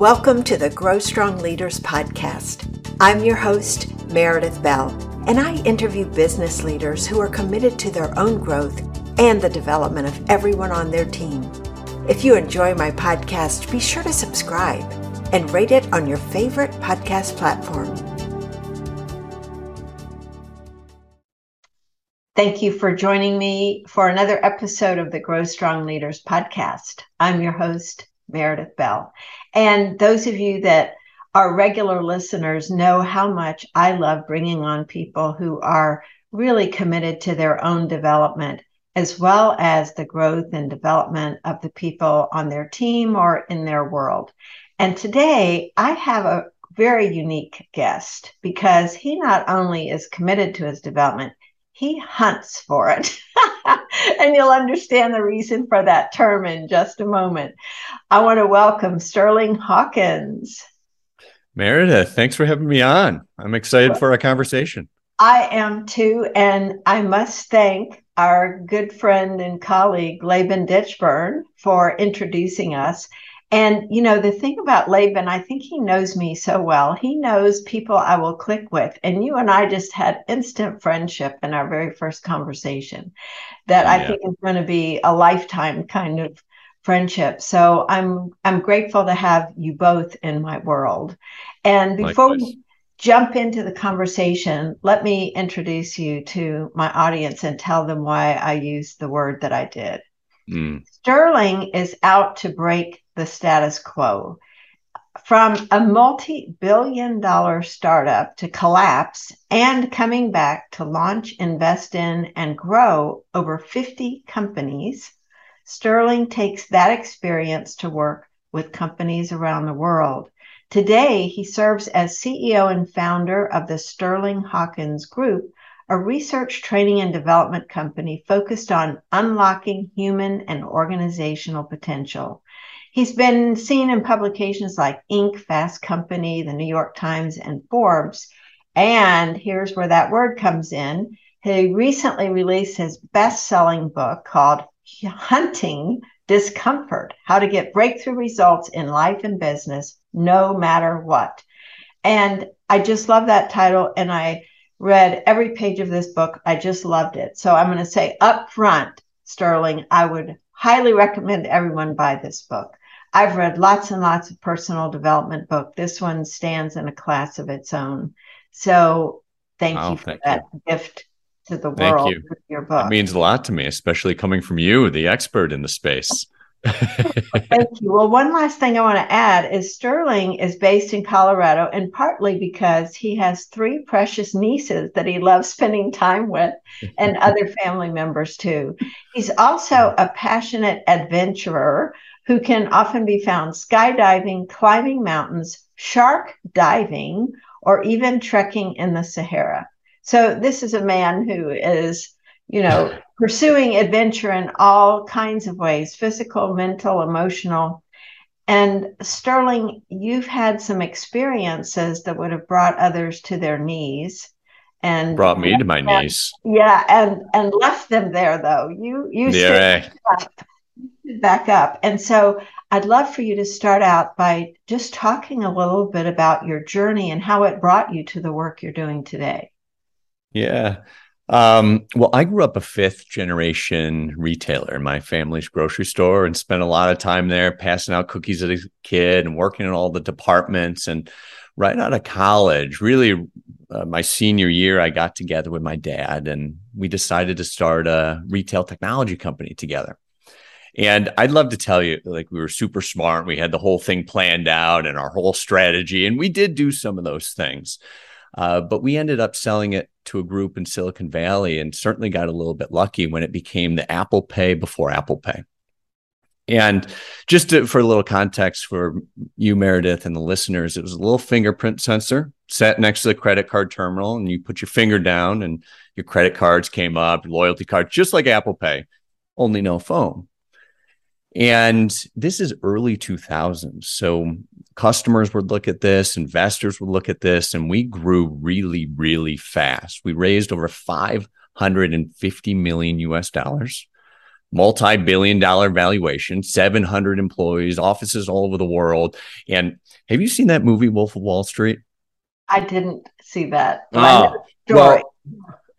Welcome to the Grow Strong Leaders podcast. I'm your host, Meredith Bell, and I interview business leaders who are committed to their own growth and the development of everyone on their team. If you enjoy my podcast, be sure to subscribe and rate it on your favorite podcast platform. Thank you for joining me for another episode of the Grow Strong Leaders podcast. I'm your host, Meredith Bell. And those of you that are regular listeners know how much I love bringing on people who are really committed to their own development, as well as the growth and development of the people on their team or in their world. And today I have a very unique guest because he not only is committed to his development, he hunts for it. and you'll understand the reason for that term in just a moment. I want to welcome Sterling Hawkins. Meredith, thanks for having me on. I'm excited for our conversation. I am too. And I must thank our good friend and colleague, Laban Ditchburn, for introducing us. And, you know, the thing about Laban, I think he knows me so well. He knows people I will click with. And you and I just had instant friendship in our very first conversation that yeah. I think is going to be a lifetime kind of friendship. So I'm I'm grateful to have you both in my world. And before Likewise. we jump into the conversation, let me introduce you to my audience and tell them why I used the word that I did. Mm. Sterling is out to break the status quo. From a multi billion dollar startup to collapse and coming back to launch, invest in, and grow over 50 companies, Sterling takes that experience to work with companies around the world. Today, he serves as CEO and founder of the Sterling Hawkins Group, a research, training, and development company focused on unlocking human and organizational potential. He's been seen in publications like Inc., Fast Company, the New York Times, and Forbes. And here's where that word comes in. He recently released his best selling book called Hunting Discomfort How to Get Breakthrough Results in Life and Business, No Matter What. And I just love that title. And I read every page of this book. I just loved it. So I'm going to say up front, Sterling, I would highly recommend everyone buy this book. I've read lots and lots of personal development book. This one stands in a class of its own. So thank oh, you for thank that you. gift to the thank world you. your book. It means a lot to me, especially coming from you, the expert in the space. Thank you. Well, one last thing I want to add is Sterling is based in Colorado, and partly because he has three precious nieces that he loves spending time with, and other family members too. He's also a passionate adventurer who can often be found skydiving, climbing mountains, shark diving, or even trekking in the Sahara. So, this is a man who is you know, pursuing adventure in all kinds of ways physical, mental, emotional. And Sterling, you've had some experiences that would have brought others to their knees and brought me to my knees. Yeah, and and left them there though. You you yeah. Back up. And so I'd love for you to start out by just talking a little bit about your journey and how it brought you to the work you're doing today. Yeah. Um, well, I grew up a fifth generation retailer in my family's grocery store and spent a lot of time there passing out cookies as a kid and working in all the departments. And right out of college, really, uh, my senior year, I got together with my dad and we decided to start a retail technology company together. And I'd love to tell you, like, we were super smart. We had the whole thing planned out and our whole strategy. And we did do some of those things. Uh, but we ended up selling it to a group in Silicon Valley and certainly got a little bit lucky when it became the Apple Pay before Apple Pay. And just to, for a little context for you, Meredith, and the listeners, it was a little fingerprint sensor set next to the credit card terminal, and you put your finger down, and your credit cards came up, loyalty card, just like Apple Pay, only no phone. And this is early 2000s. So customers would look at this, investors would look at this, and we grew really, really fast. We raised over 550 million US dollars multi billion dollar valuation, 700 employees, offices all over the world. And have you seen that movie, Wolf of Wall Street? I didn't see that. Oh, well,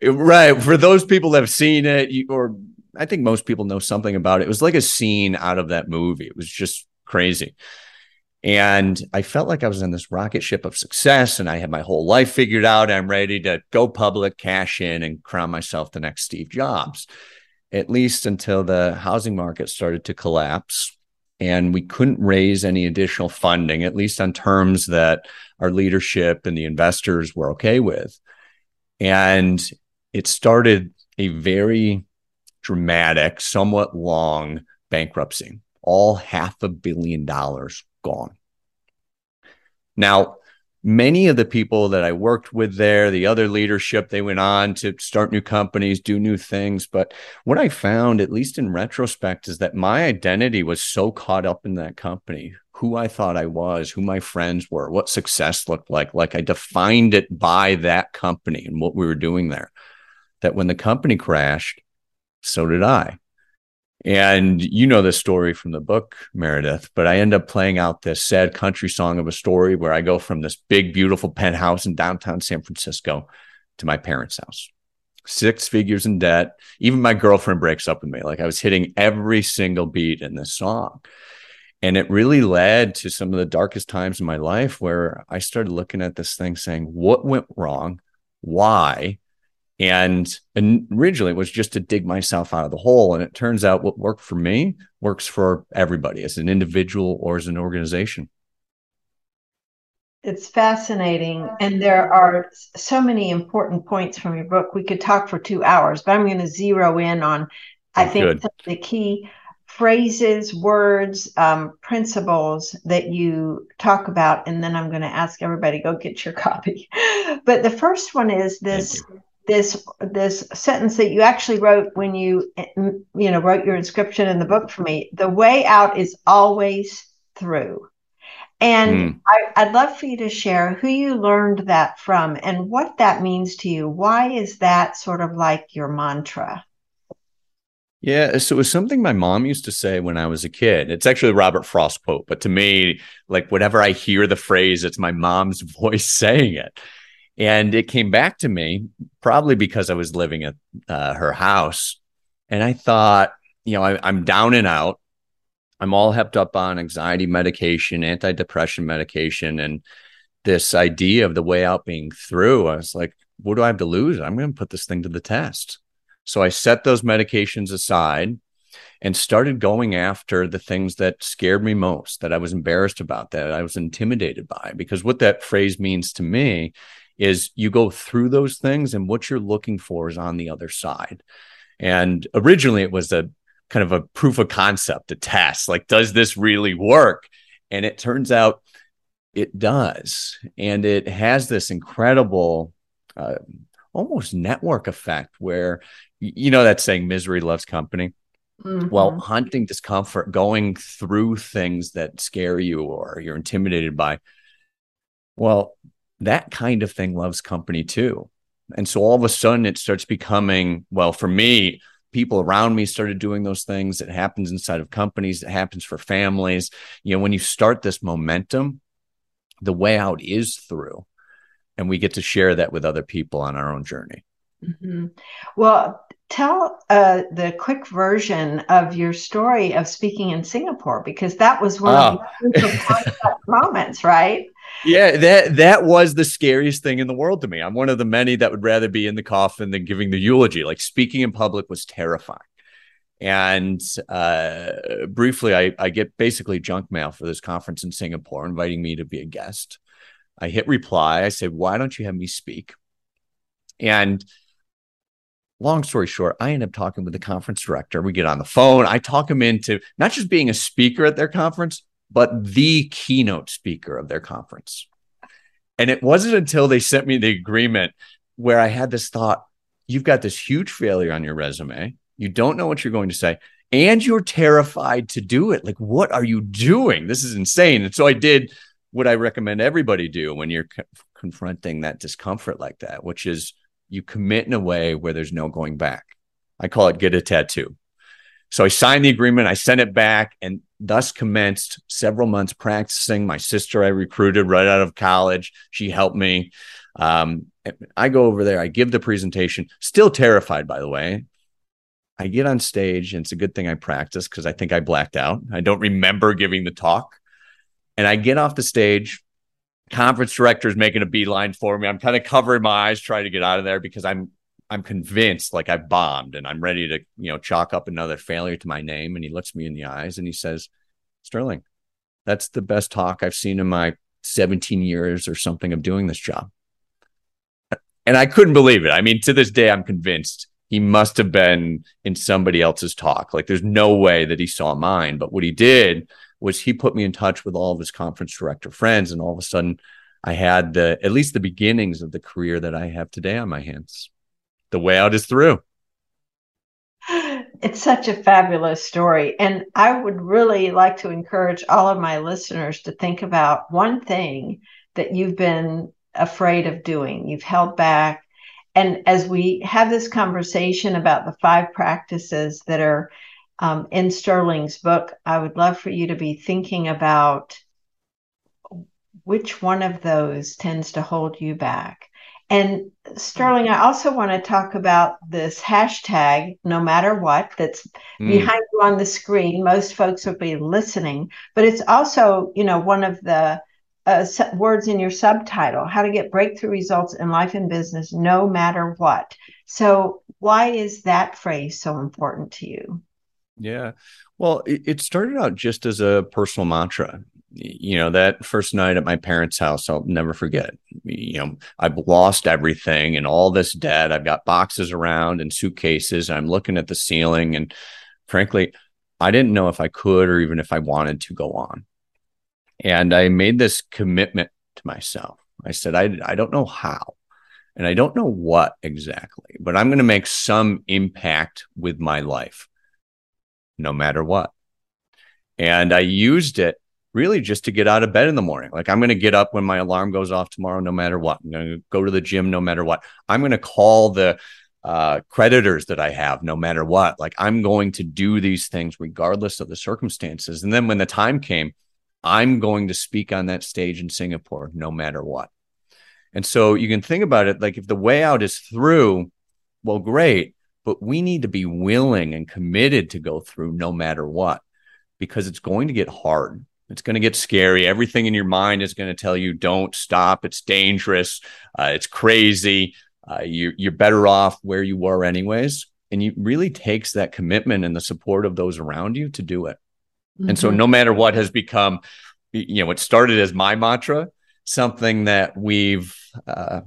right. For those people that have seen it, you, or I think most people know something about it. It was like a scene out of that movie. It was just crazy. And I felt like I was in this rocket ship of success and I had my whole life figured out. I'm ready to go public, cash in, and crown myself the next Steve Jobs, at least until the housing market started to collapse. And we couldn't raise any additional funding, at least on terms that our leadership and the investors were okay with. And it started a very dramatic, somewhat long bankruptcy, all half a billion dollars gone. Now, many of the people that I worked with there, the other leadership, they went on to start new companies, do new things. But what I found, at least in retrospect, is that my identity was so caught up in that company, who I thought I was, who my friends were, what success looked like. Like I defined it by that company and what we were doing there. That when the company crashed, so did I. And you know the story from the book, Meredith, but I end up playing out this sad country song of a story where I go from this big, beautiful penthouse in downtown San Francisco to my parents' house. Six figures in debt. Even my girlfriend breaks up with me. Like I was hitting every single beat in this song. And it really led to some of the darkest times in my life where I started looking at this thing saying, what went wrong? Why? And originally it was just to dig myself out of the hole. And it turns out what worked for me works for everybody as an individual or as an organization. It's fascinating. And there are so many important points from your book. We could talk for two hours, but I'm going to zero in on, I think, the key phrases, words, um, principles that you talk about. And then I'm going to ask everybody go get your copy. But the first one is this this this sentence that you actually wrote when you you know wrote your inscription in the book for me the way out is always through and mm. I, would love for you to share who you learned that from and what that means to you why is that sort of like your mantra yeah, so it was something my mom used to say when I was a kid. It's actually a Robert Frost quote, but to me, like whenever I hear the phrase, it's my mom's voice saying it. And it came back to me probably because I was living at uh, her house. And I thought, you know, I, I'm down and out. I'm all hepped up on anxiety medication, antidepressant medication, and this idea of the way out being through. I was like, what do I have to lose? I'm going to put this thing to the test. So I set those medications aside and started going after the things that scared me most, that I was embarrassed about, that I was intimidated by. Because what that phrase means to me is you go through those things and what you're looking for is on the other side. And originally it was a kind of a proof of concept, a test like, does this really work? And it turns out it does. And it has this incredible, uh, almost network effect where, you know, that saying misery loves company. Mm-hmm. Well, hunting discomfort, going through things that scare you or you're intimidated by, well, that kind of thing loves company too. And so all of a sudden it starts becoming, well, for me, people around me started doing those things. It happens inside of companies, it happens for families. You know, when you start this momentum, the way out is through. And we get to share that with other people on our own journey. Mm-hmm. Well, tell uh, the quick version of your story of speaking in Singapore because that was one oh. of the moments, right? Yeah, that that was the scariest thing in the world to me. I'm one of the many that would rather be in the coffin than giving the eulogy. Like speaking in public was terrifying. And uh, briefly, I, I get basically junk mail for this conference in Singapore, inviting me to be a guest. I hit reply. I say, "Why don't you have me speak?" And long story short, I end up talking with the conference director. We get on the phone. I talk him into not just being a speaker at their conference, but the keynote speaker of their conference. And it wasn't until they sent me the agreement where I had this thought you've got this huge failure on your resume. You don't know what you're going to say, and you're terrified to do it. Like, what are you doing? This is insane. And so I did what I recommend everybody do when you're co- confronting that discomfort like that, which is you commit in a way where there's no going back. I call it get a tattoo. So I signed the agreement, I sent it back, and thus commenced several months practicing. My sister I recruited right out of college. She helped me. Um, I go over there, I give the presentation, still terrified, by the way. I get on stage, and it's a good thing I practiced because I think I blacked out. I don't remember giving the talk. And I get off the stage. Conference director is making a beeline for me. I'm kind of covering my eyes, trying to get out of there because I'm I'm convinced like I bombed and I'm ready to, you know, chalk up another failure to my name. And he looks me in the eyes and he says, Sterling, that's the best talk I've seen in my 17 years or something of doing this job. And I couldn't believe it. I mean, to this day, I'm convinced he must have been in somebody else's talk. Like there's no way that he saw mine. But what he did was he put me in touch with all of his conference director friends. And all of a sudden, I had the at least the beginnings of the career that I have today on my hands the way out is through. It's such a fabulous story. And I would really like to encourage all of my listeners to think about one thing that you've been afraid of doing, you've held back. And as we have this conversation about the five practices that are um, in Sterling's book, I would love for you to be thinking about which one of those tends to hold you back and Sterling, I also want to talk about this hashtag, no matter what, that's mm. behind you on the screen. Most folks will be listening, but it's also, you know, one of the uh, words in your subtitle how to get breakthrough results in life and business no matter what. So, why is that phrase so important to you? Yeah. Well, it, it started out just as a personal mantra you know that first night at my parents house i'll never forget. You know i've lost everything and all this debt. I've got boxes around and suitcases. I'm looking at the ceiling and frankly i didn't know if i could or even if i wanted to go on. And i made this commitment to myself. I said i, I don't know how and i don't know what exactly but i'm going to make some impact with my life no matter what. And i used it really just to get out of bed in the morning. Like I'm going to get up when my alarm goes off tomorrow, no matter what. I'm going to go to the gym, no matter what. I'm going to call the uh, creditors that I have, no matter what. Like I'm going to do these things regardless of the circumstances. And then when the time came, I'm going to speak on that stage in Singapore, no matter what. And so you can think about it like if the way out is through, well, great, but we need to be willing and committed to go through no matter what, because it's going to get hard it's going to get scary. Everything in your mind is going to tell you, don't stop. It's dangerous. Uh, it's crazy. Uh, you, you're better off where you were, anyways. And it really takes that commitment and the support of those around you to do it. Mm-hmm. And so, mm-hmm. no matter what has become, you know, it started as my mantra, something that we've uh,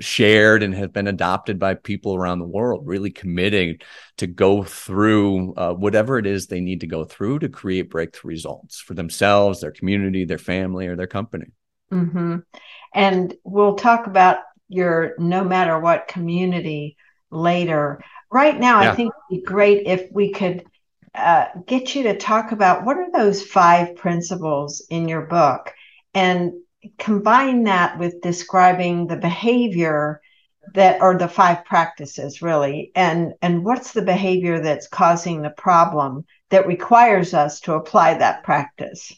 shared and has been adopted by people around the world, really committing to go through uh, whatever it is they need to go through to create breakthrough results for themselves, their community, their family, or their company. Mm-hmm. And we'll talk about your no matter what community later. Right now, yeah. I think it'd be great if we could uh, get you to talk about what are those five principles in your book and combine that with describing the behavior that or the five practices really and and what's the behavior that's causing the problem that requires us to apply that practice?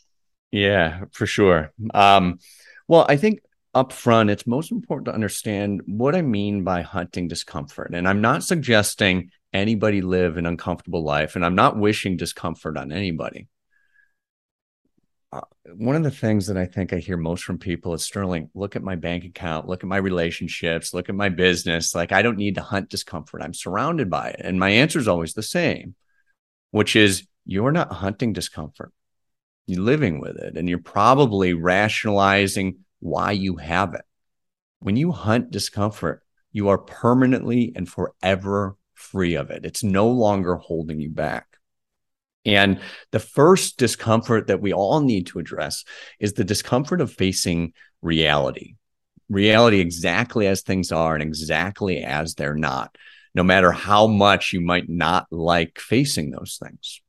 Yeah for sure. Um, well i think up front it's most important to understand what i mean by hunting discomfort. And i'm not suggesting anybody live an uncomfortable life and i'm not wishing discomfort on anybody Uh, one of the things that I think I hear most from people is Sterling, look at my bank account, look at my relationships, look at my business. Like, I don't need to hunt discomfort. I'm surrounded by it. And my answer is always the same, which is you're not hunting discomfort. You're living with it and you're probably rationalizing why you have it. When you hunt discomfort, you are permanently and forever free of it. It's no longer holding you back. And the first discomfort that we all need to address is the discomfort of facing reality, reality exactly as things are and exactly as they're not, no matter how much you might not like facing those things.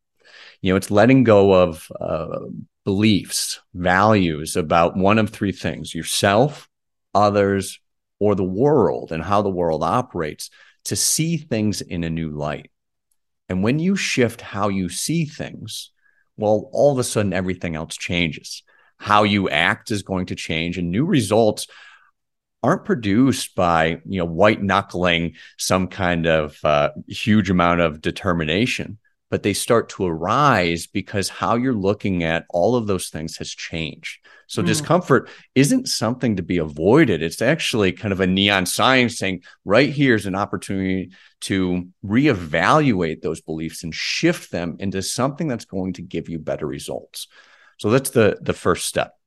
You know, it's letting go of uh, beliefs, values about one of three things yourself, others, or the world and how the world operates to see things in a new light. And when you shift how you see things, well, all of a sudden everything else changes. How you act is going to change, and new results aren't produced by you know white knuckling some kind of uh, huge amount of determination but they start to arise because how you're looking at all of those things has changed. So mm. discomfort isn't something to be avoided. It's actually kind of a neon sign saying, right here's an opportunity to reevaluate those beliefs and shift them into something that's going to give you better results. So that's the the first step.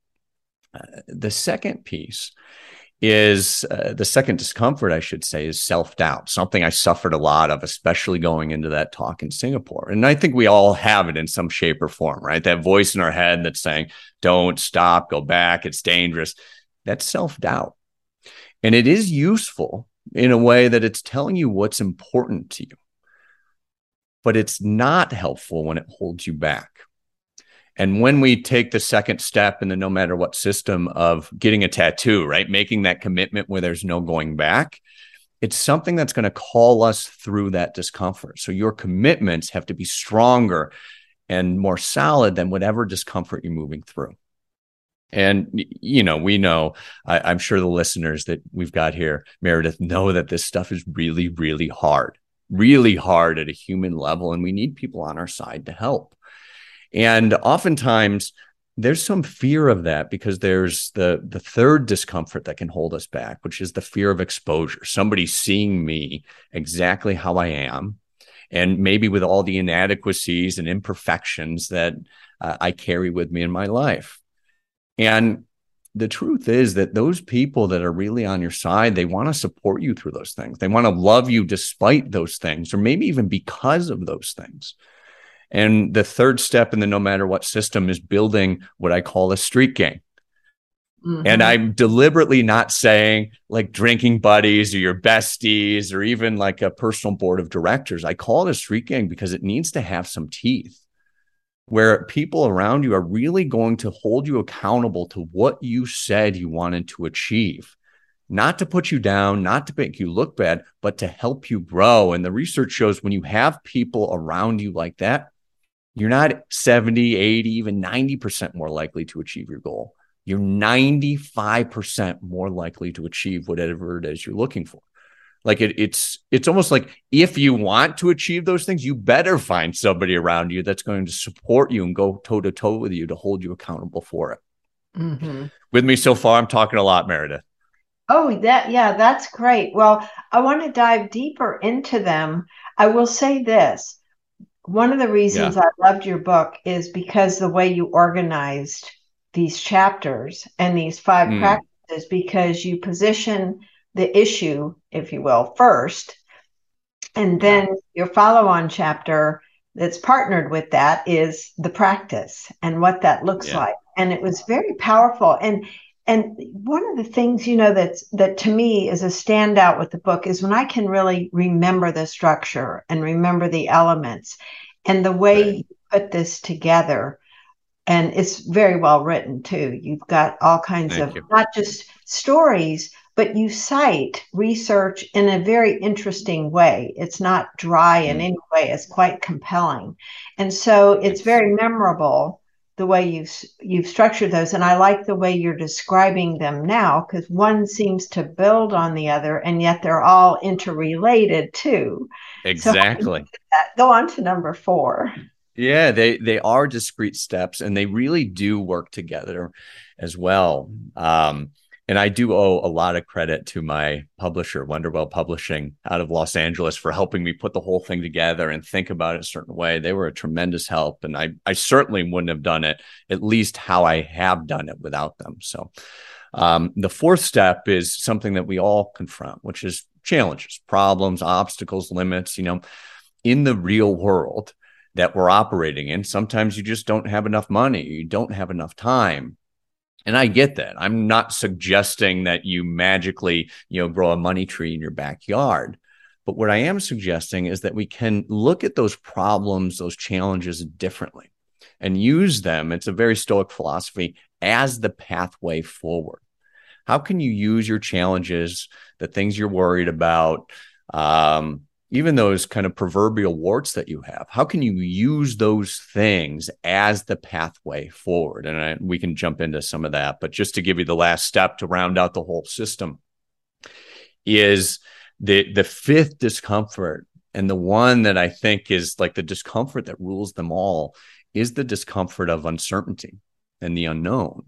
Uh, the second piece is uh, the second discomfort, I should say, is self doubt, something I suffered a lot of, especially going into that talk in Singapore. And I think we all have it in some shape or form, right? That voice in our head that's saying, don't stop, go back, it's dangerous. That's self doubt. And it is useful in a way that it's telling you what's important to you, but it's not helpful when it holds you back. And when we take the second step in the no matter what system of getting a tattoo, right? Making that commitment where there's no going back, it's something that's going to call us through that discomfort. So your commitments have to be stronger and more solid than whatever discomfort you're moving through. And, you know, we know, I, am sure the listeners that we've got here, Meredith, know that this stuff is really, really hard, really hard at a human level. And we need people on our side to help. And oftentimes there's some fear of that because there's the the third discomfort that can hold us back, which is the fear of exposure. Somebody seeing me exactly how I am and maybe with all the inadequacies and imperfections that uh, I carry with me in my life. And the truth is that those people that are really on your side, they want to support you through those things. They want to love you despite those things, or maybe even because of those things. And the third step in the no matter what system is building what I call a street gang. Mm-hmm. And I'm deliberately not saying like drinking buddies or your besties or even like a personal board of directors. I call it a street gang because it needs to have some teeth where people around you are really going to hold you accountable to what you said you wanted to achieve. Not to put you down, not to make you look bad, but to help you grow. And the research shows when you have people around you like that, you're not 70, 80, even 90% more likely to achieve your goal. You're 95% more likely to achieve whatever it is you're looking for. Like it, it's it's almost like if you want to achieve those things, you better find somebody around you that's going to support you and go toe to toe with you to hold you accountable for it. Mm-hmm. With me so far, I'm talking a lot, Meredith. Oh, that yeah, that's great. Well, I want to dive deeper into them. I will say this one of the reasons yeah. I loved your book is because the way you organized these chapters and these five mm. practices, because you position the issue, if you will, first, and then your follow on chapter that's partnered with that is the practice and what that looks yeah. like. And it was very powerful. And and one of the things you know that's that to me is a standout with the book is when i can really remember the structure and remember the elements and the way right. you put this together. And it's very well written too. You've got all kinds Thank of you. not just stories but you cite research in a very interesting way. It's not dry in mm. any way. It's quite compelling. And so it's very memorable the way you've you've structured those and i like the way you're describing them now because one seems to build on the other and yet they're all interrelated too. Exactly. so go on to number four. Yeah they they are discrete steps and they really do work together as well. Um and I do owe a lot of credit to my publisher, Wonderwell Publishing, out of Los Angeles, for helping me put the whole thing together and think about it a certain way. They were a tremendous help, and I I certainly wouldn't have done it at least how I have done it without them. So, um, the fourth step is something that we all confront, which is challenges, problems, obstacles, limits. You know, in the real world that we're operating in, sometimes you just don't have enough money, you don't have enough time and I get that. I'm not suggesting that you magically, you know, grow a money tree in your backyard. But what I am suggesting is that we can look at those problems, those challenges differently and use them. It's a very stoic philosophy as the pathway forward. How can you use your challenges, the things you're worried about, um, even those kind of proverbial warts that you have how can you use those things as the pathway forward? And I, we can jump into some of that but just to give you the last step to round out the whole system is the the fifth discomfort and the one that i think is like the discomfort that rules them all is the discomfort of uncertainty and the unknown.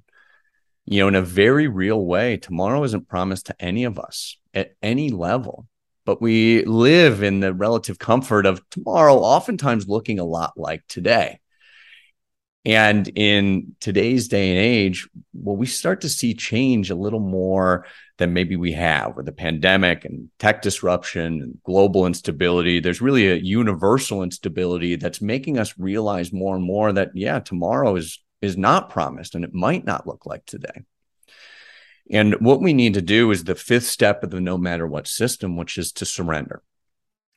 You know in a very real way tomorrow isn't promised to any of us at any level but we live in the relative comfort of tomorrow, oftentimes looking a lot like today. And in today's day and age, well, we start to see change a little more than maybe we have with the pandemic and tech disruption and global instability. There's really a universal instability that's making us realize more and more that, yeah, tomorrow is is not promised and it might not look like today. And what we need to do is the fifth step of the no matter what system, which is to surrender.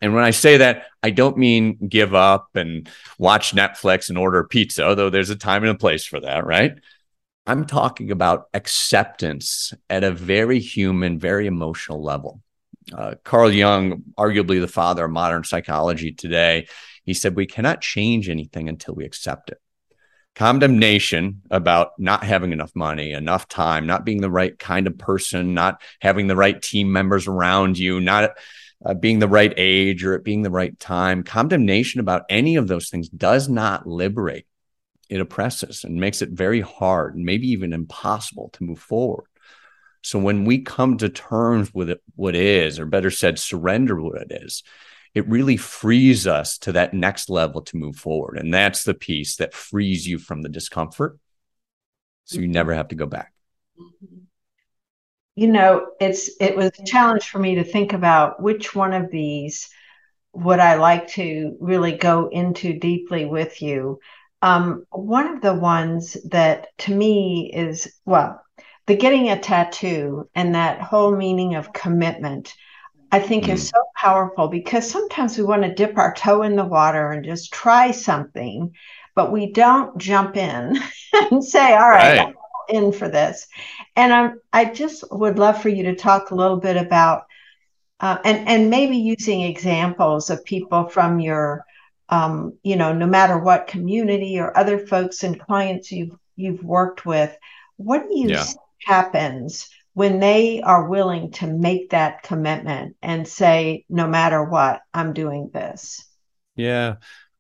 And when I say that, I don't mean give up and watch Netflix and order pizza, although there's a time and a place for that, right? I'm talking about acceptance at a very human, very emotional level. Uh, Carl Jung, arguably the father of modern psychology today, he said, We cannot change anything until we accept it condemnation about not having enough money, enough time, not being the right kind of person, not having the right team members around you, not uh, being the right age or it being the right time. Condemnation about any of those things does not liberate. It oppresses and makes it very hard and maybe even impossible to move forward. So when we come to terms with it, what is, or better said, surrender what it is, it really frees us to that next level to move forward. And that's the piece that frees you from the discomfort. So you never have to go back. You know, it's it was a challenge for me to think about which one of these would I like to really go into deeply with you. Um, one of the ones that to me is well, the getting a tattoo and that whole meaning of commitment I think mm. is so powerful because sometimes we want to dip our toe in the water and just try something, but we don't jump in and say, all right, right. I'm in for this. And I'm, I just would love for you to talk a little bit about, uh, and, and maybe using examples of people from your, um, you know, no matter what community or other folks and clients you've, you've worked with, what do you yeah. happens when they are willing to make that commitment and say, no matter what, I'm doing this. Yeah.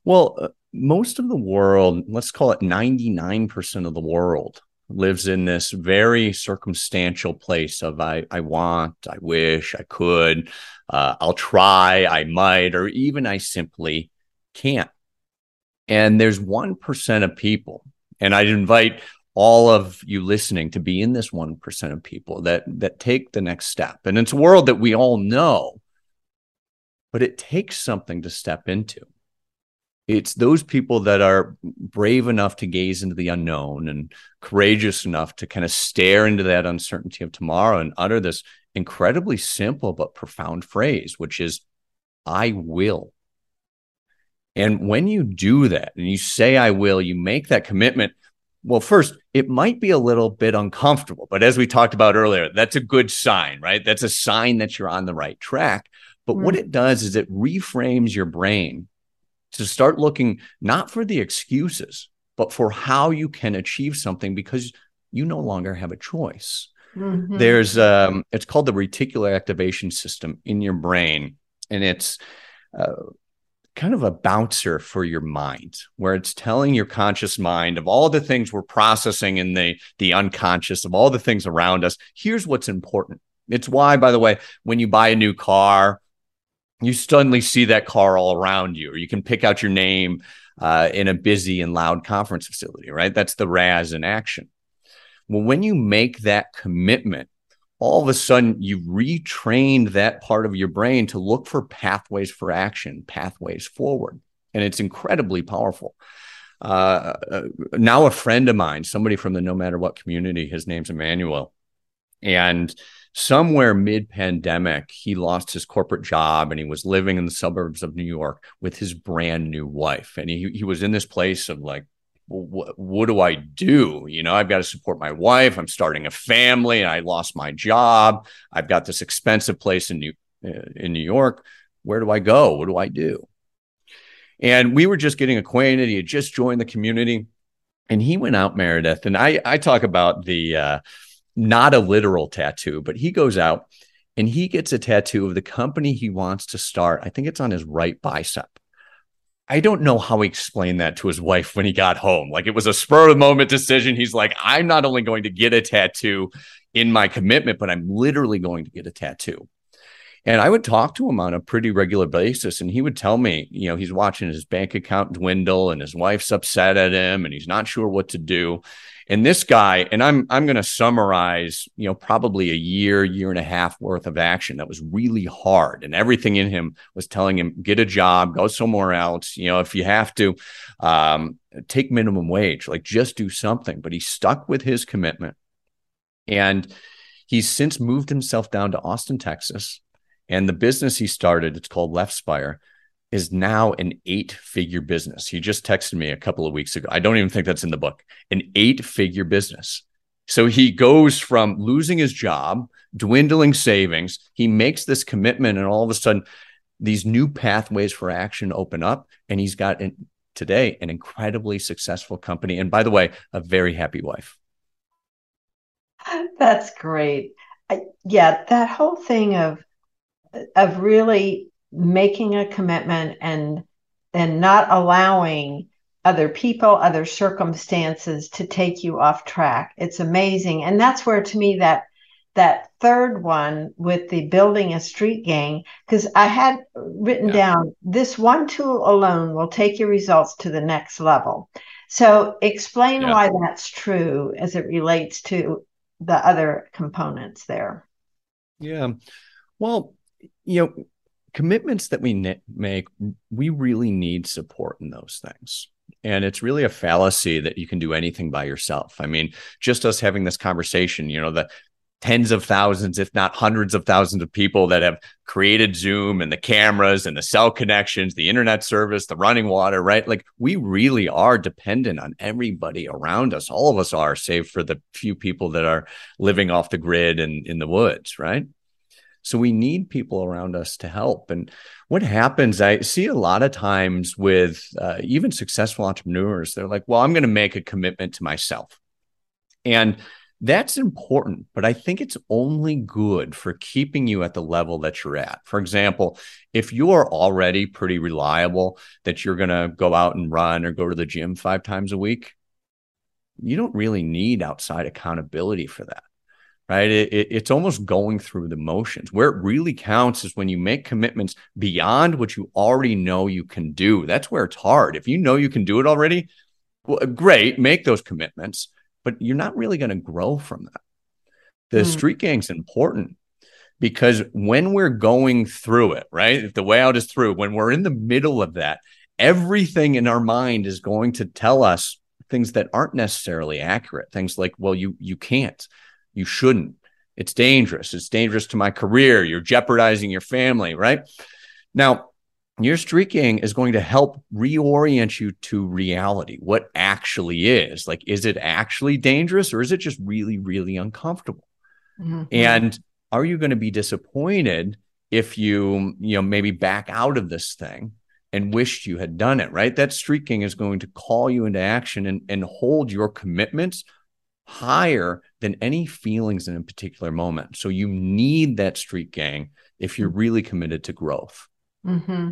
Well, uh, most of the world, let's call it 99% of the world, lives in this very circumstantial place of I, I want, I wish, I could, uh, I'll try, I might, or even I simply can't. And there's 1% of people, and I'd invite all of you listening to be in this 1% of people that that take the next step. And it's a world that we all know but it takes something to step into. It's those people that are brave enough to gaze into the unknown and courageous enough to kind of stare into that uncertainty of tomorrow and utter this incredibly simple but profound phrase which is i will. And when you do that and you say i will you make that commitment well, first, it might be a little bit uncomfortable, but as we talked about earlier, that's a good sign, right? That's a sign that you're on the right track. But mm. what it does is it reframes your brain to start looking not for the excuses, but for how you can achieve something because you no longer have a choice. Mm-hmm. There's um, it's called the reticular activation system in your brain, and it's uh, kind of a bouncer for your mind where it's telling your conscious mind of all the things we're processing in the the unconscious of all the things around us here's what's important. It's why by the way when you buy a new car you suddenly see that car all around you or you can pick out your name uh, in a busy and loud conference facility right? That's the RAS in action. Well when you make that commitment all of a sudden you've retrained that part of your brain to look for pathways for action, pathways forward. And it's incredibly powerful. Uh, uh, now, a friend of mine, somebody from the No Matter What community, his name's Emmanuel. And somewhere mid pandemic, he lost his corporate job and he was living in the suburbs of New York with his brand new wife. And he, he was in this place of like, what, do I do? You know, I've got to support my wife. I'm starting a family. And I lost my job. I've got this expensive place in New in New York. where do I go? What do I do? And we were just getting acquainted. He had just joined the community and he went out, Meredith. And I, I talk about the, uh, not a literal tattoo, but he goes out and he gets a tattoo of the company he wants to start. I think it's on his right bicep. I don't know how he explained that to his wife when he got home. Like it was a spur of the moment decision. He's like, I'm not only going to get a tattoo in my commitment, but I'm literally going to get a tattoo. And I would talk to him on a pretty regular basis. And he would tell me, you know, he's watching his bank account dwindle and his wife's upset at him and he's not sure what to do. And this guy, and I'm I'm going to summarize, you know, probably a year, year and a half worth of action that was really hard, and everything in him was telling him get a job, go somewhere else. You know, if you have to, um, take minimum wage, like just do something. But he stuck with his commitment, and he's since moved himself down to Austin, Texas, and the business he started, it's called Left Spire is now an eight figure business. He just texted me a couple of weeks ago. I don't even think that's in the book. An eight figure business. So he goes from losing his job, dwindling savings, he makes this commitment, and all of a sudden, these new pathways for action open up. And he's got an, today an incredibly successful company. And by the way, a very happy wife. That's great. I, yeah, that whole thing of of really making a commitment and and not allowing other people other circumstances to take you off track. It's amazing. And that's where to me that that third one with the building a street gang because i had written yeah. down this one tool alone will take your results to the next level. So explain yeah. why that's true as it relates to the other components there. Yeah. Well you know commitments that we make, we really need support in those things. And it's really a fallacy that you can do anything by yourself. I mean, just us having this conversation, you know, the tens of thousands, if not hundreds of thousands of people that have created Zoom and the cameras and the cell connections, the internet service, the running water, right? Like we really are dependent on everybody around us. All of us are, save for the few people that are living off the grid and in the woods, right? So we need people around us to help. And what happens, I see a lot of times with uh, even successful entrepreneurs, they're like, well, I'm going to make a commitment to myself. And that's important, but I think it's only good for keeping you at the level that you're at. For example, if you are already pretty reliable that you're going to go out and run or go to the gym five times a week, you don't really need outside accountability for that right? It, it, it's almost going through the motions. Where it really counts is when you make commitments beyond what you already know you can do. That's where it's hard. If you know you can do it already, well, great, make those commitments, but you're not really going to grow from that. The mm. street gang's important because when we're going through it, right? If the way out is through, when we're in the middle of that, everything in our mind is going to tell us things that aren't necessarily accurate. Things like, well, you you can't you shouldn't. It's dangerous. It's dangerous to my career. You're jeopardizing your family, right? Now, your street gang is going to help reorient you to reality, what actually is. Like, is it actually dangerous or is it just really, really uncomfortable? Mm-hmm. And are you going to be disappointed if you, you know, maybe back out of this thing and wished you had done it, right? That street gang is going to call you into action and, and hold your commitments higher than any feelings in a particular moment. So you need that street gang if you're really committed to growth. Mm-hmm.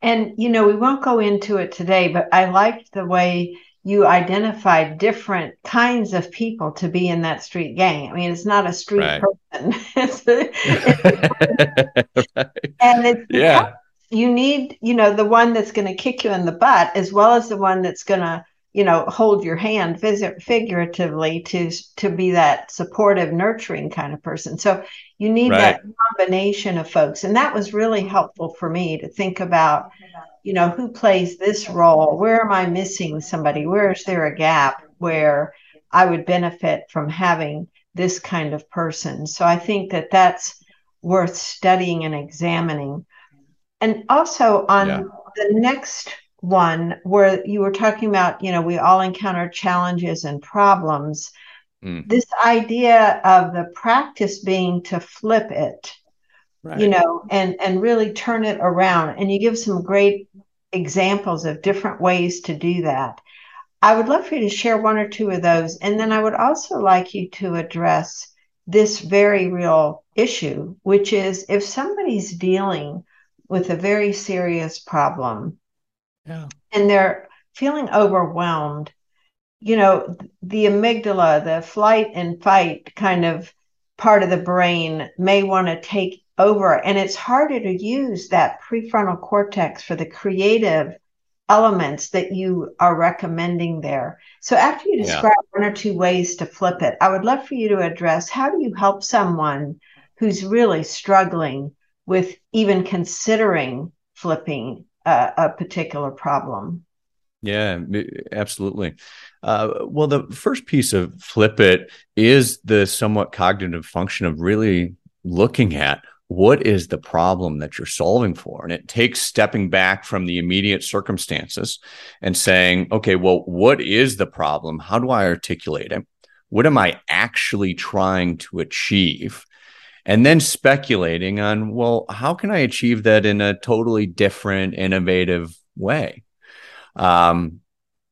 And, you know, we won't go into it today, but I liked the way you identified different kinds of people to be in that street gang. I mean, it's not a street right. person. it's, it's, right. And it's yeah. You need, you know, the one that's going to kick you in the butt as well as the one that's going to you know hold your hand figuratively to to be that supportive nurturing kind of person. So you need right. that combination of folks. And that was really helpful for me to think about you know who plays this role? Where am i missing somebody? Where is there a gap where i would benefit from having this kind of person? So i think that that's worth studying and examining. And also on yeah. the next one where you were talking about, you know, we all encounter challenges and problems. Mm. This idea of the practice being to flip it right. you know, and and really turn it around. And you give some great examples of different ways to do that. I would love for you to share one or two of those. And then I would also like you to address this very real issue, which is if somebody's dealing with a very serious problem yeah. and they're feeling overwhelmed, you know, the amygdala, the flight and fight kind of part of the brain may want to take over. And it's harder to use that prefrontal cortex for the creative elements that you are recommending there. So after you describe yeah. one or two ways to flip it, I would love for you to address how do you help someone who's really struggling with even considering flipping a, a particular problem? Yeah, absolutely. Uh, well, the first piece of flip it is the somewhat cognitive function of really looking at what is the problem that you're solving for? And it takes stepping back from the immediate circumstances and saying, okay, well, what is the problem? How do I articulate it? What am I actually trying to achieve? And then speculating on, well, how can I achieve that in a totally different, innovative way? Um,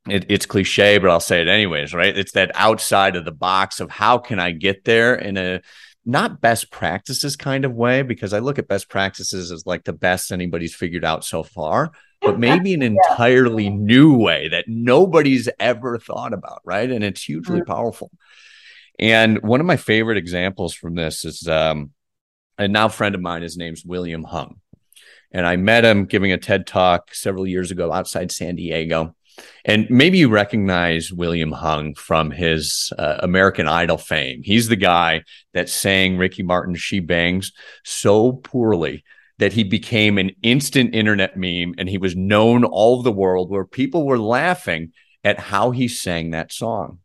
it, it's cliche, but I'll say it anyways, right? It's that outside of the box of how can I get there in a not best practices kind of way because I look at best practices as like the best anybody's figured out so far, but maybe an entirely new way that nobody's ever thought about, right? And it's hugely mm-hmm. powerful. And one of my favorite examples from this is um, a now friend of mine. His name's William Hung, and I met him giving a TED talk several years ago outside San Diego. And maybe you recognize William Hung from his uh, American Idol fame. He's the guy that sang Ricky Martin's She Bangs so poorly that he became an instant internet meme and he was known all over the world where people were laughing at how he sang that song.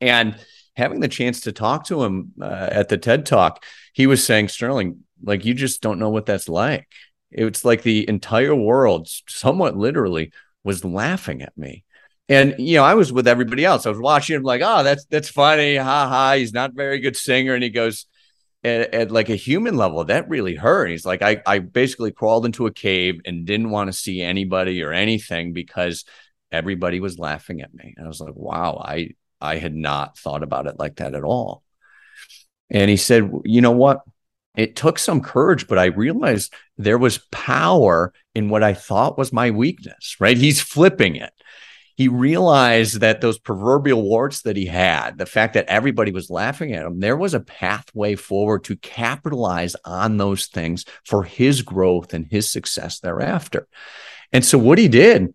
And having the chance to talk to him uh, at the TED Talk, he was saying, Sterling, like, you just don't know what that's like. It's like the entire world, somewhat literally, was laughing at me. And you know, I was with everybody else. I was watching him like, oh, that's that's funny, ha ha. He's not a very good singer, and he goes at, at like a human level, that really hurt. he's like, I I basically crawled into a cave and didn't want to see anybody or anything because everybody was laughing at me. And I was like, wow, I I had not thought about it like that at all. And he said, you know what? it took some courage, but I realized there was power in what I thought was my weakness, right? He's flipping it. He realized that those proverbial warts that he had, the fact that everybody was laughing at him, there was a pathway forward to capitalize on those things for his growth and his success thereafter. And so what he did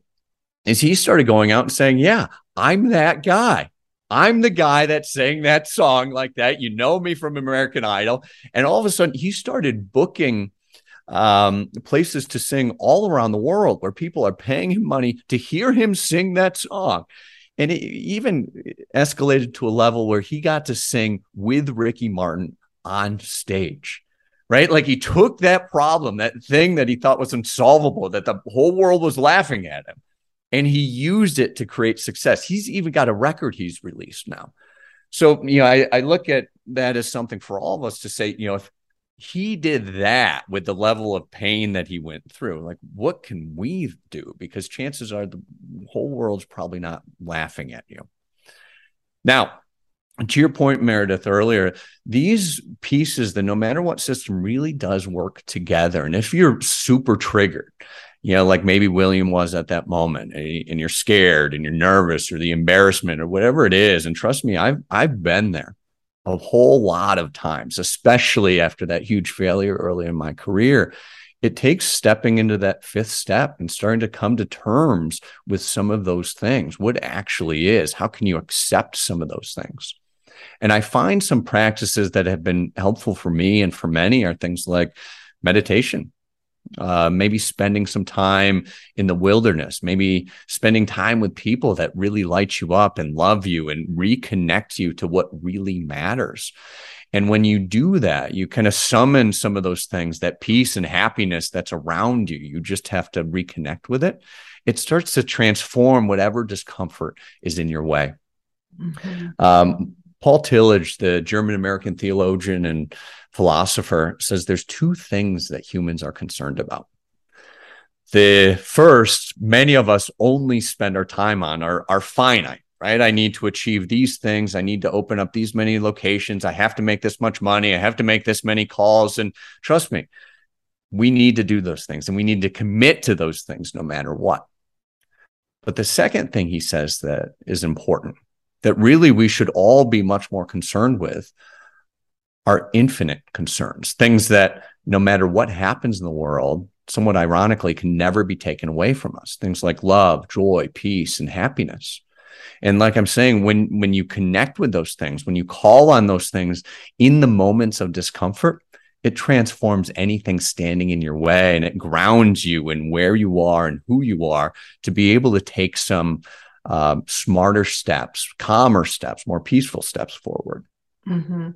is he started going out and saying, Yeah, I'm that guy. I'm the guy that sang that song like that. You know me from American Idol. And all of a sudden, he started booking um, places to sing all around the world where people are paying him money to hear him sing that song. And it even escalated to a level where he got to sing with Ricky Martin on stage right? Like he took that problem, that thing that he thought was unsolvable, that the whole world was laughing at him, and he used it to create success. He's even got a record he's released now. So, you know, I, I look at that as something for all of us to say, you know, if he did that with the level of pain that he went through, like what can we do? Because chances are the whole world's probably not laughing at you. Now, to your point, Meredith, earlier, these pieces, that no matter what system really does work together. And if you're super triggered, you know, like maybe William was at that moment, and you're scared and you're nervous or the embarrassment or whatever it is. And trust me, I've I've been there a whole lot of times, especially after that huge failure early in my career. It takes stepping into that fifth step and starting to come to terms with some of those things. What actually is? How can you accept some of those things? And I find some practices that have been helpful for me and for many are things like meditation uh, maybe spending some time in the wilderness, maybe spending time with people that really light you up and love you and reconnect you to what really matters. And when you do that, you kind of summon some of those things, that peace and happiness that's around you. You just have to reconnect with it. It starts to transform whatever discomfort is in your way. Mm-hmm. Um, Paul Tillich, the German American theologian and philosopher, says there's two things that humans are concerned about. The first, many of us only spend our time on are, are finite, right? I need to achieve these things. I need to open up these many locations. I have to make this much money. I have to make this many calls. And trust me, we need to do those things and we need to commit to those things no matter what. But the second thing he says that is important that really we should all be much more concerned with are infinite concerns, things that no matter what happens in the world, somewhat ironically, can never be taken away from us. Things like love, joy, peace, and happiness. And like I'm saying, when when you connect with those things, when you call on those things in the moments of discomfort, it transforms anything standing in your way and it grounds you in where you are and who you are to be able to take some uh, smarter steps, calmer steps, more peaceful steps forward. Mm-hmm.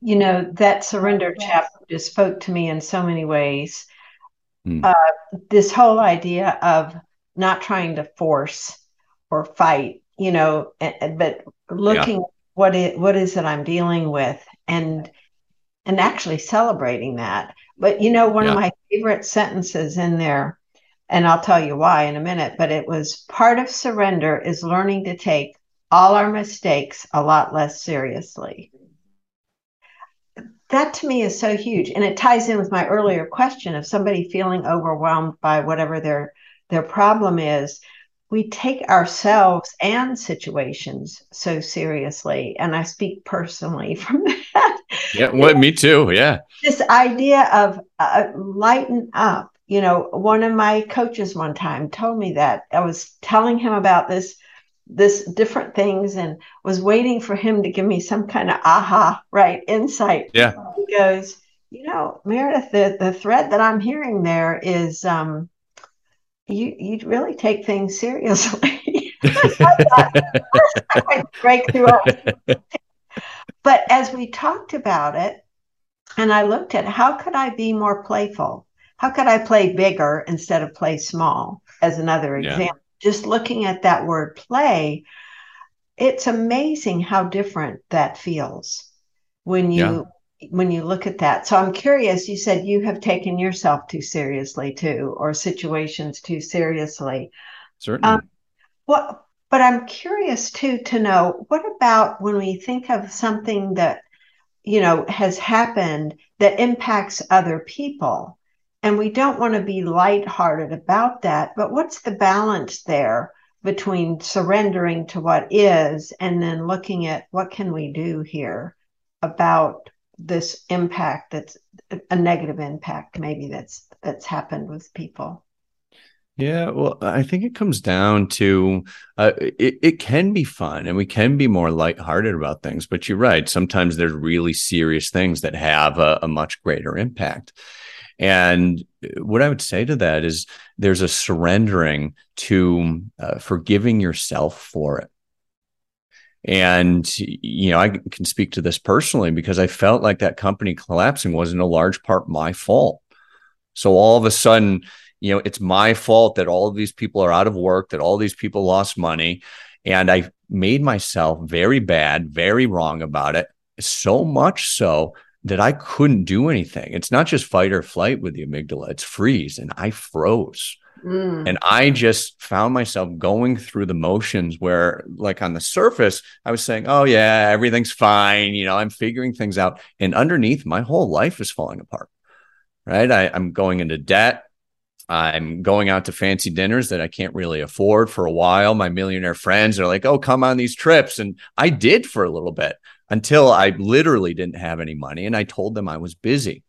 You know, that surrender chapter just spoke to me in so many ways. Mm. Uh, this whole idea of not trying to force or fight, you know, but looking yeah. what it what is it I'm dealing with and and actually celebrating that. But you know, one yeah. of my favorite sentences in there and I'll tell you why in a minute, but it was part of surrender is learning to take all our mistakes a lot less seriously. That to me is so huge. And it ties in with my earlier question of somebody feeling overwhelmed by whatever their their problem is. We take ourselves and situations so seriously. And I speak personally from that. Yeah, well, me too. Yeah. This idea of uh, lighten up you know one of my coaches one time told me that i was telling him about this this different things and was waiting for him to give me some kind of aha right insight. Yeah. He goes you know meredith the, the thread that i'm hearing there is um you you really take things seriously. Break through but as we talked about it and i looked at how could i be more playful how could I play bigger instead of play small? As another example, yeah. just looking at that word play, it's amazing how different that feels when you yeah. when you look at that. So I'm curious. You said you have taken yourself too seriously too, or situations too seriously. Certainly. Um, what? But I'm curious too to know what about when we think of something that you know has happened that impacts other people and we don't want to be lighthearted about that. But what's the balance there between surrendering to what is and then looking at what can we do here about this impact that's a negative impact maybe that's that's happened with people yeah, well, I think it comes down to uh, it, it can be fun and we can be more lighthearted about things, but you're right. Sometimes there's really serious things that have a, a much greater impact. And what I would say to that is there's a surrendering to uh, forgiving yourself for it. And, you know, I can speak to this personally because I felt like that company collapsing was in a large part my fault. So all of a sudden, you know, it's my fault that all of these people are out of work, that all these people lost money. And I made myself very bad, very wrong about it. So much so that I couldn't do anything. It's not just fight or flight with the amygdala, it's freeze. And I froze. Mm. And I just found myself going through the motions where, like on the surface, I was saying, Oh, yeah, everything's fine. You know, I'm figuring things out. And underneath, my whole life is falling apart. Right. I, I'm going into debt. I'm going out to fancy dinners that I can't really afford for a while. My millionaire friends are like, Oh, come on these trips. And I did for a little bit until I literally didn't have any money. And I told them I was busy.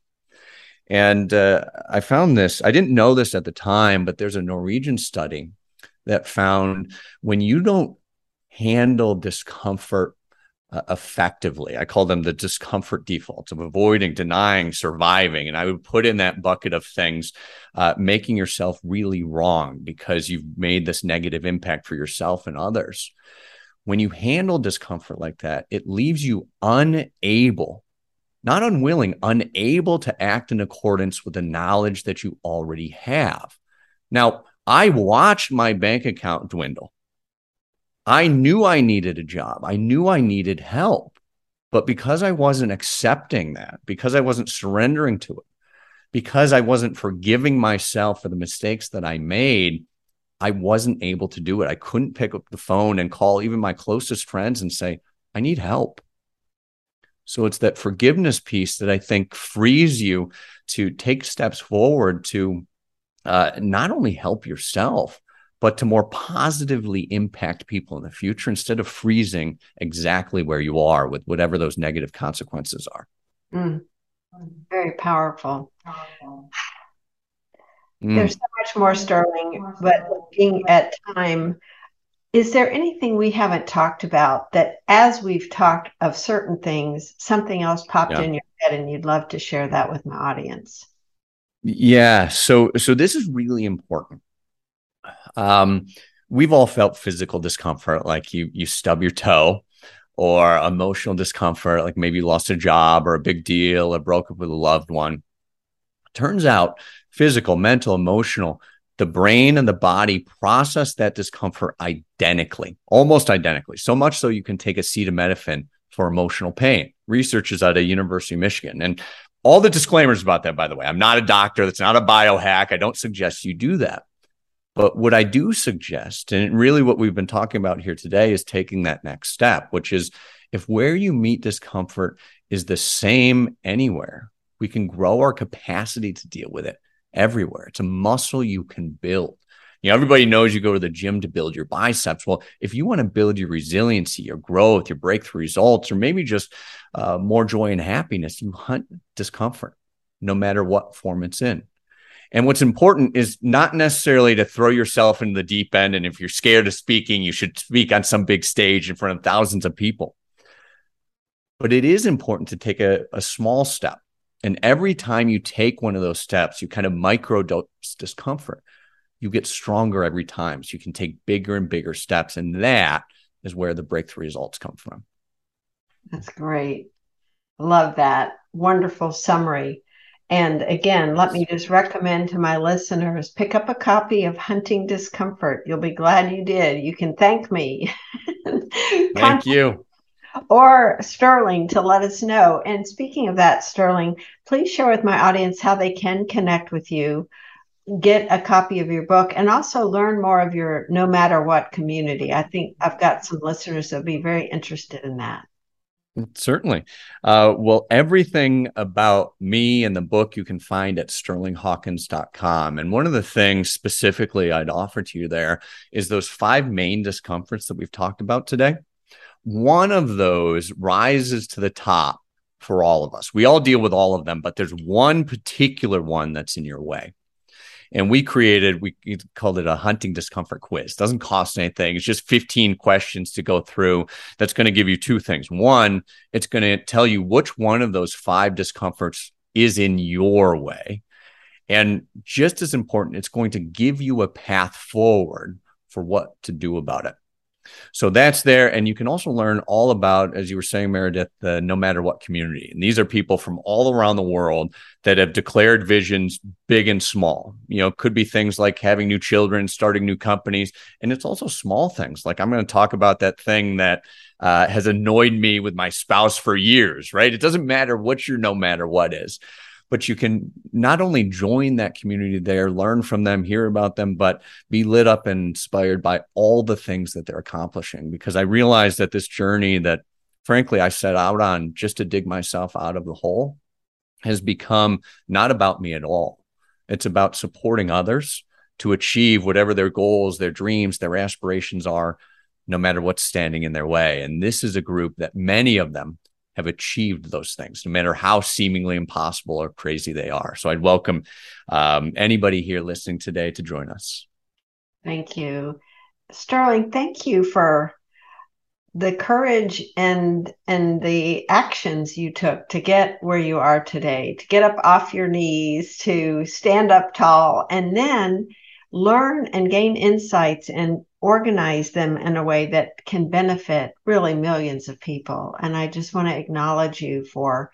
And uh, I found this, I didn't know this at the time, but there's a Norwegian study that found when you don't handle discomfort uh, effectively, I call them the discomfort defaults of avoiding, denying, surviving. And I would put in that bucket of things, uh, making yourself really wrong because you've made this negative impact for yourself and others when you handle discomfort like that, it leaves you unable, not unwilling, unable to act in accordance with the knowledge that you already have. Now, I watched my bank account dwindle. I knew I needed a job. I knew I needed help. But because I wasn't accepting that, because I wasn't surrendering to it, because I wasn't forgiving myself for the mistakes that I made, I wasn't able to do it. I couldn't pick up the phone and call even my closest friends and say, I need help. So it's that forgiveness piece that I think frees you to take steps forward to uh, not only help yourself, but to more positively impact people in the future instead of freezing exactly where you are with whatever those negative consequences are. Mm. Very powerful. Mm. There's so much more, Sterling, but looking at time, is there anything we haven't talked about that as we've talked of certain things, something else popped yeah. in your head and you'd love to share that with my audience? Yeah. So so this is really important. Um, we've all felt physical discomfort, like you you stub your toe, or emotional discomfort, like maybe you lost a job or a big deal or broke up with a loved one. Turns out physical, mental, emotional, the brain and the body process that discomfort identically, almost identically. So much so you can take acetaminophen for emotional pain. Research is of University of Michigan. And all the disclaimers about that, by the way. I'm not a doctor. That's not a biohack. I don't suggest you do that. But what I do suggest, and really what we've been talking about here today, is taking that next step, which is if where you meet discomfort is the same anywhere, we can grow our capacity to deal with it everywhere. It's a muscle you can build. You know, everybody knows you go to the gym to build your biceps. Well, if you want to build your resiliency, your growth, your breakthrough results, or maybe just uh, more joy and happiness, you hunt discomfort, no matter what form it's in. And what's important is not necessarily to throw yourself into the deep end. And if you're scared of speaking, you should speak on some big stage in front of thousands of people. But it is important to take a, a small step and every time you take one of those steps, you kind of microdose discomfort. You get stronger every time. So you can take bigger and bigger steps. And that is where the breakthrough results come from. That's great. Love that. Wonderful summary. And again, let me just recommend to my listeners pick up a copy of Hunting Discomfort. You'll be glad you did. You can thank me. Thank you or Sterling to let us know. And speaking of that, Sterling, please share with my audience how they can connect with you, get a copy of your book, and also learn more of your no matter what community. I think I've got some listeners that'll be very interested in that. Certainly. Uh, well, everything about me and the book you can find at sterlinghawkins.com. And one of the things specifically I'd offer to you there is those five main discomforts that we've talked about today one of those rises to the top for all of us. We all deal with all of them, but there's one particular one that's in your way. And we created, we called it a hunting discomfort quiz. Doesn't cost anything. It's just 15 questions to go through. That's going to give you two things. One, it's going to tell you which one of those five discomforts is in your way. And just as important, it's going to give you a path forward for what to do about it. So that's there. And you can also learn all about, as you were saying, Meredith, the no matter what community. And these are people from all around the world that have declared visions big and small. You know, could be things like having new children, starting new companies. And it's also small things. Like I'm going to talk about that thing that uh, has annoyed me with my spouse for years, right? It doesn't matter what your no matter what is but you can not only join that community there, learn from them, hear about them, but be lit up and inspired by all the things that they're accomplishing. Because I realized that this journey that, frankly, I set out on just to dig myself out of the hole has become not about me at all. It's about supporting others to achieve whatever their goals, their dreams, their aspirations are, no matter what's standing in their way. And this is a group that many of them have achieved those things, no matter how seemingly impossible or crazy they are. So I'd welcome um, anybody here listening today to join us. Thank you, Sterling. Thank you for the courage and and the actions you took to get where you are today to get up off your knees to stand up tall and then learn and gain insights and organize them in a way that can benefit really millions of people. And I just want to acknowledge you for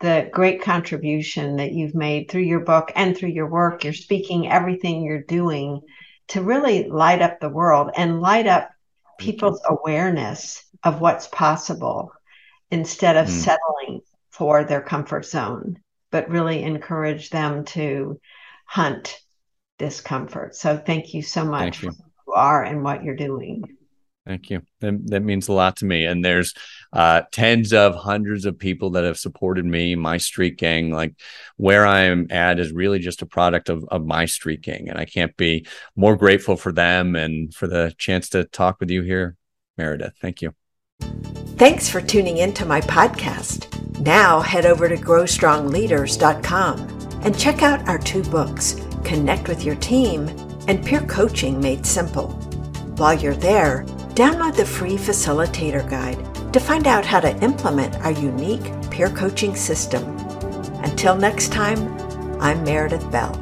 the great contribution that you've made through your book and through your work, your speaking, everything you're doing to really light up the world and light up people's awareness of what's possible. instead of mm. settling for their comfort zone, but really encourage them to hunt discomfort. So thank you so much you are and what you're doing. Thank you. That, that means a lot to me. And there's uh, tens of hundreds of people that have supported me, my street gang. Like where I am at is really just a product of, of my street gang. And I can't be more grateful for them and for the chance to talk with you here, Meredith. Thank you. Thanks for tuning in to my podcast. Now head over to growstrongleaders.com and check out our two books, Connect with Your Team and Peer Coaching Made Simple. While you're there, Download the free Facilitator Guide to find out how to implement our unique peer coaching system. Until next time, I'm Meredith Bell.